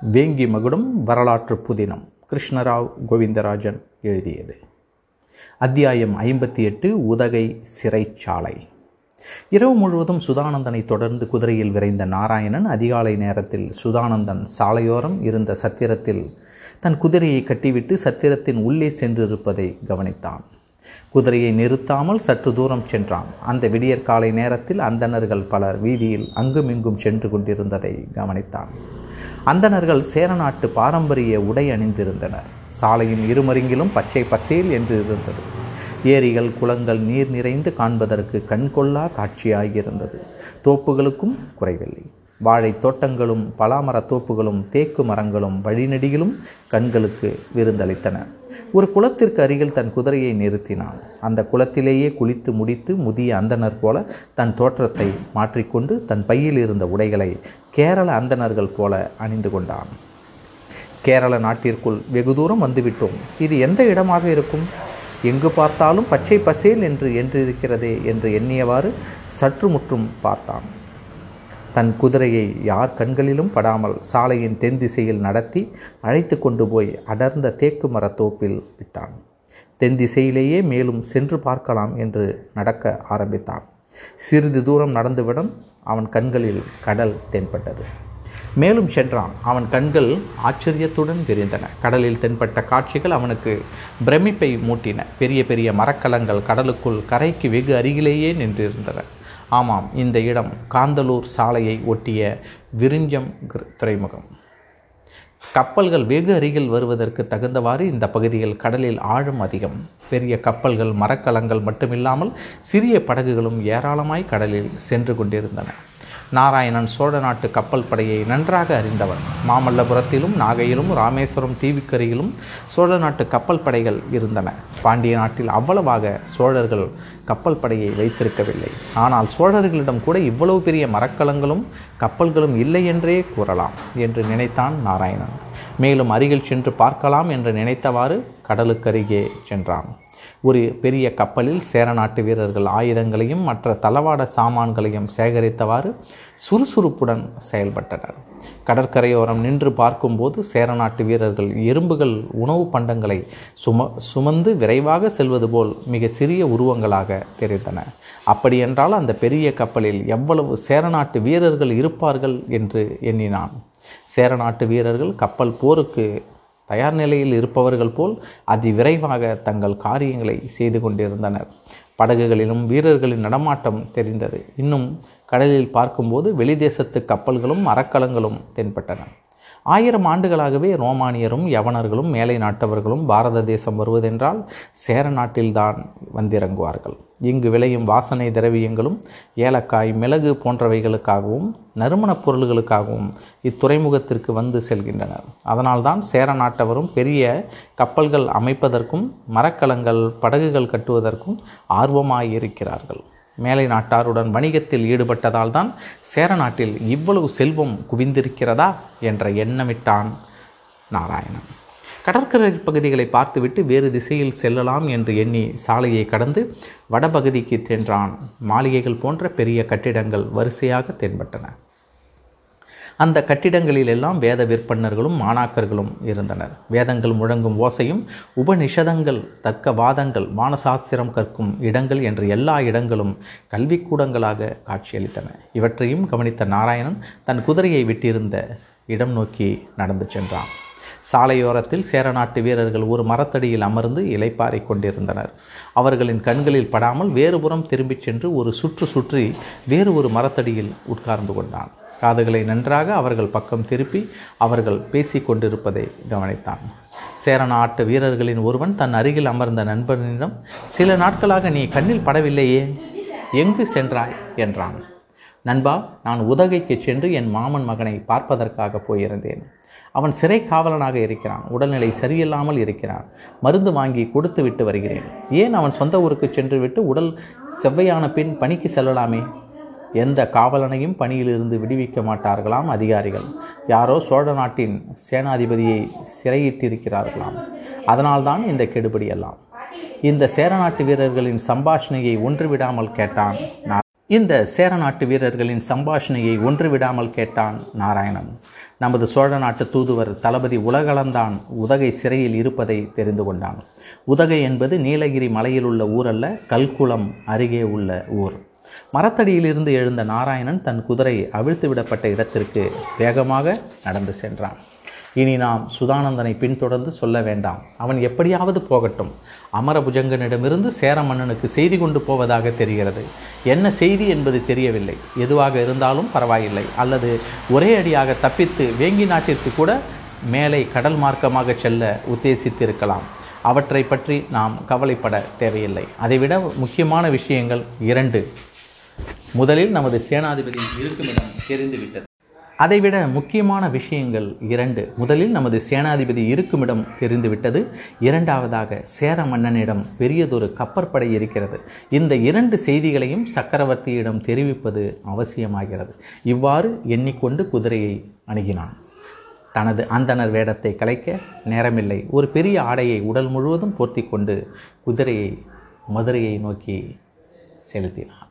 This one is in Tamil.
வேங்கி மகுடம் வரலாற்று புதினம். கிருஷ்ணராவ் கோவிந்தராஜன் எழுதியது. அத்தியாயம் ஐம்பத்தி எட்டு உதகை சிறைச்சாலை. இரவு முழுவதும் சுதானந்தனை தொடர்ந்து குதிரையில் விரைந்த நாராயணன் அதிகாலை நேரத்தில் சுதானந்தன் சாலையோரம் இருந்த சத்திரத்தில் தன் குதிரையை கட்டிவிட்டு சத்திரத்தின் உள்ளே சென்றிருப்பதை கவனித்தான். குதிரையை நிறுத்தாமல் சற்று தூரம் சென்றான். அந்த விடியற்காலை நேரத்தில் அந்தணர்கள் பலர் வீதியில் அங்குமிங்கும் சென்று கொண்டிருந்ததை கவனித்தான். அந்தணர்கள் சேரநாட்டு பாரம்பரிய உடை அணிந்திருந்தனர். சாலையின் இருமருங்கிலும் பச்சை பசேல் என்று இருந்தது. ஏரிகள் குளங்கள் நீர் நிறைந்து காண்பதற்கு கண்கொள்ளா காட்சியாகியிருந்தது தோப்புகளுக்கும் குறைவில்லை. வாழைத் தோட்டங்களும் பலாமர தோப்புகளும் தேக்கு மரங்களும் வழிநெடிகளும் கண்களுக்கு விருந்தளித்தன. ஒரு குளத்திற்கு அருகில் தன் குதிரையை நிறுத்தினான். அந்த குளத்திலேயே குளித்து முடித்து முதிய அந்தனர் போல தன் தோற்றத்தை மாற்றிக்கொண்டு தன் பையில் இருந்த உடைகளை கேரள அந்தணர்கள் போல அணிந்து கொண்டான். கேரள நாட்டிற்குள் வெகு தூரம் வந்துவிட்டோம். இது எந்த இடமாக இருக்கும்? எங்கு பார்த்தாலும் பச்சை பசேல் என்று என்றிருக்கிறதே என்று எண்ணியவாறு சற்று முற்றும் பார்த்தான். தன் குதிரையை யார் கண்களிலும் படாமல் சாலையின் தென் திசையில் நடத்தி அழைத்து கொண்டு போய் அடர்ந்த தேக்கு மரத்தோப்பில் விட்டான். தென் திசையிலேயே மேலும் சென்று பார்க்கலாம் என்று நடக்க ஆரம்பித்தான். சிறிது தூரம் நடந்துவிடும் அவன் கண்களில் கடல் தென்பட்டது. மேலும் சென்றான். அவன் கண்கள் ஆச்சரியத்துடன் விரிந்தன. கடலில் தென்பட்ட காட்சிகள் அவனுக்கு பிரமிப்பை மூட்டின. பெரிய பெரிய மரக்கலங்கள் கடலுக்குள் கரைக்கு வெகு அருகிலேயே நின்றிருந்தன. ஆமாம் இந்த இடம் காந்தலூர் சாலையை ஒட்டிய விரிஞ்சம் துறைமுகம். கப்பல்கள் வெகு அருகில் வருவதற்கு தகுந்தவாறு இந்த பகுதியில் கடலில் ஆழம் அதிகம். பெரிய கப்பல்கள் மரக்கலங்கள் மட்டுமில்லாமல் சிறிய படகுகளும் ஏராளமாய் கடலில் சென்று கொண்டிருந்தன. நாராயணன் சோழ நாட்டு கப்பல் படையை நன்றாக அறிந்தவன். மாமல்லபுரத்திலும் நாகையிலும் ராமேஸ்வரம் தீவுக்கரையிலும் சோழ நாட்டு கப்பல் படைகள் இருந்தன. பாண்டிய நாட்டில் அவ்வளவாக சோழர்கள் கப்பல் படையை வைத்திருக்கவில்லை. ஆனால் சோழர்களிடம் கூட இவ்வளவு பெரிய மரக்கலங்களும் கப்பல்களும் இல்லை என்றே கூறலாம் என்று நினைத்தான் நாராயணன். மேலும் அருகில் சென்று பார்க்கலாம் என்று நினைத்தவாறு கடலுக்கருகே சென்றான். ஒரு பெரிய கப்பலில் சேரநாட்டு வீரர்கள் ஆயுதங்களையும் மற்ற தளவாட சாமான்களையும் சேகரித்தவாறு சுறுசுறுப்புடன் செயல்பட்டனர். கடற்கரையோரம் நின்று பார்க்கும்போது சேரநாட்டு வீரர்கள் எறும்புகள் உணவு பண்டங்களை சும சுமந்து விரைவாக செல்வது போல் மிக சிறிய உருவங்களாக தெரிந்தன. அப்படியென்றால் அந்த பெரிய கப்பலில் எவ்வளவு சேரநாட்டு வீரர்கள் இருப்பார்கள் என்று எண்ணினான். சேரநாட்டு வீரர்கள் கப்பல் போருக்கு தயார் நிலையில் இருப்பவர்கள் போல் அதிவிரைவாக தங்கள் காரியங்களை செய்து கொண்டிருந்தனர். படகுகளிலும் வீரர்களின் நடமாட்டம் தெரிந்தது. இன்னும் கடலில் பார்க்கும்போது வெளிதேசத்து கப்பல்களும் மரக்கலங்களும் தென்பட்டன. ஆயிரம் ஆண்டுகளாகவே ரோமானியரும் யவனர்களும் மேலை நாட்டவர்களும் பாரத தேசம் வருவதென்றால் சேர நாட்டில்தான் வந்திறங்குவார்கள். இங்கு விளையும் வாசனை திரவியங்களும் ஏலக்காய் மிளகு போன்றவைகளுக்காகவும் நறுமணப் பொருள்களுக்காகவும் இத்துறைமுகத்திற்கு வந்து செல்கின்றனர் அதனால்தான் சேர நாட்டவரும் பெரிய கப்பல்கள் அமைப்பதற்கும் மரக்கலங்கள் படகுகள் கட்டுவதற்கும் ஆர்வமாயிருக்கிறார்கள். மேலை நாட்டாருடன் வணிகத்தில் ஈடுபட்டதால் தான் சேர நாட்டில் இவ்வளவு செல்வம் குவிந்திருக்கிறதா என்ற எண்ணமிட்டான் நாராயணன். கடற்கரை பகுதிகளை பார்த்துவிட்டு வேறு திசையில் செல்லலாம் என்று எண்ணி சாலையை கடந்து வடபகுதிக்கு சென்றான். மாளிகைகள் போன்ற பெரிய கட்டிடங்கள் வரிசையாக தென்பட்டன. அந்த கட்டிடங்களில் எல்லாம் வேத விற்பன்னர்களும் மாணாக்கர்களும் இருந்தனர். வேதங்கள் முழங்கும் ஓசையும் உபநிஷதங்கள் தர்க்க வாதங்கள் வானசாஸ்திரம் கற்கும் இடங்கள் என்று எல்லா இடங்களும் கல்விக்கூடங்களாக காட்சியளித்தன. இவற்றையும் கவனித்த நாராயணன் தன் குதிரையை விட்டிருந்த இடம் நோக்கி நடந்து சென்றான். சாலையோரத்தில் சேரநாட்டு வீரர்கள் ஒரு மரத்தடியில் அமர்ந்து இலைப்பாறை கொண்டிருந்தனர். அவர்களின் கண்களில் படாமல் வேறுபுறம் திரும்பிச் சென்று ஒரு சுற்று சுற்றி வேறு ஒரு மரத்தடியில் உட்கார்ந்து கொண்டான். காதுகளை நன்றாக அவர்கள் பக்கம் திருப்பி அவர்கள் பேசி கொண்டிருப்பதை கவனித்தான். சேரநாட்டு வீரர்களின் ஒருவன் தன் அருகில் அமர்ந்த நண்பனிடம் சில நாட்களாக நீ கண்ணில் படவில்லையே எங்கு சென்றாய்? என்றான். நண்பா நான் உதகைக்கு சென்று என் மாமன் மகனை பார்ப்பதற்காக போயிருந்தேன். அவன் சிறை காவலனாக இருக்கிறான் உடல்நிலை சரியில்லாமல் இருக்கிறான். மருந்து வாங்கி கொடுத்து விட்டு வருகிறேன். ஏன் அவன் சொந்த ஊருக்கு சென்று விட்டு உடல் செவ்வையான பின் பணிக்கு செல்லலாமே? எந்த காவலனையும் பணியிலிருந்து விடுவிக்க மாட்டார்களாம் அதிகாரிகள். யாரோ சோழ நாட்டின் சேனாதிபதியை சிறையிட்டிருக்கிறார்களாம். அதனால்தான் இந்த கெடுபடி எல்லாம். இந்த சேரநாட்டு வீரர்களின் சம்பாஷணையை ஒன்றுவிடாமல் கேட்டான் இந்த சேரநாட்டு வீரர்களின் சம்பாஷணையை ஒன்றுவிடாமல் கேட்டான் நாராயணன். நமது சோழ நாட்டு தூதுவர் தளபதி உலகளந்தான் உதகை சிறையில் இருப்பதை தெரிந்து கொண்டான். உதகை என்பது நீலகிரி மலையில் உள்ள ஊரல்ல கல்குளம் அருகே உள்ள ஊர். மரத்தடியிலிருந்து எழுந்த நாராயணன் தன் குதிரை அவிழ்த்து விடப்பட்ட இடத்திற்கு வேகமாக நடந்து சென்றான். இனி நாம் சுதானந்தனை பின்தொடர்ந்து சொல்ல வேண்டாம். அவன் எப்படியாவது போகட்டும். அமரபுஜங்கனிடமிருந்து சேர மன்னனுக்கு செய்தி கொண்டு போவதாக தெரிகிறது. என்ன செய்தி என்பது தெரியவில்லை. எதுவாக இருந்தாலும் பரவாயில்லை. அல்லது ஒரே அடியாக தப்பித்து வேங்கி நாட்டிற்கு கூட மேலே கடல் மார்க்கமாக செல்ல உத்தேசித்திருக்கலாம். அவற்றை பற்றி நாம் கவலைப்பட தேவையில்லை. அதைவிட முக்கியமான விஷயங்கள் இரண்டு. முதலில் நமது சேனாதிபதியின் இருக்குமிடம் தெரிந்துவிட்டது. அதைவிட முக்கியமான விஷயங்கள் இரண்டு. முதலில் நமது சேனாதிபதி இருக்குமிடம் தெரிந்துவிட்டது. இரண்டாவதாக சேர மன்னனிடம் பெரியதொரு கப்பற்படை இருக்கிறது. இந்த இரண்டு செய்திகளையும் சக்கரவர்த்தியிடம் தெரிவிப்பது அவசியமாகிறது. இவ்வாறு எண்ணிக்கொண்டு குதிரையை அணுகினான். தனது அந்தனர் வேடத்தை கலைக்க நேரமில்லை. ஒரு பெரிய ஆடையை உடல் முழுவதும் போர்த்தி கொண்டு குதிரையை மதுரையை நோக்கி செலுத்தினான்.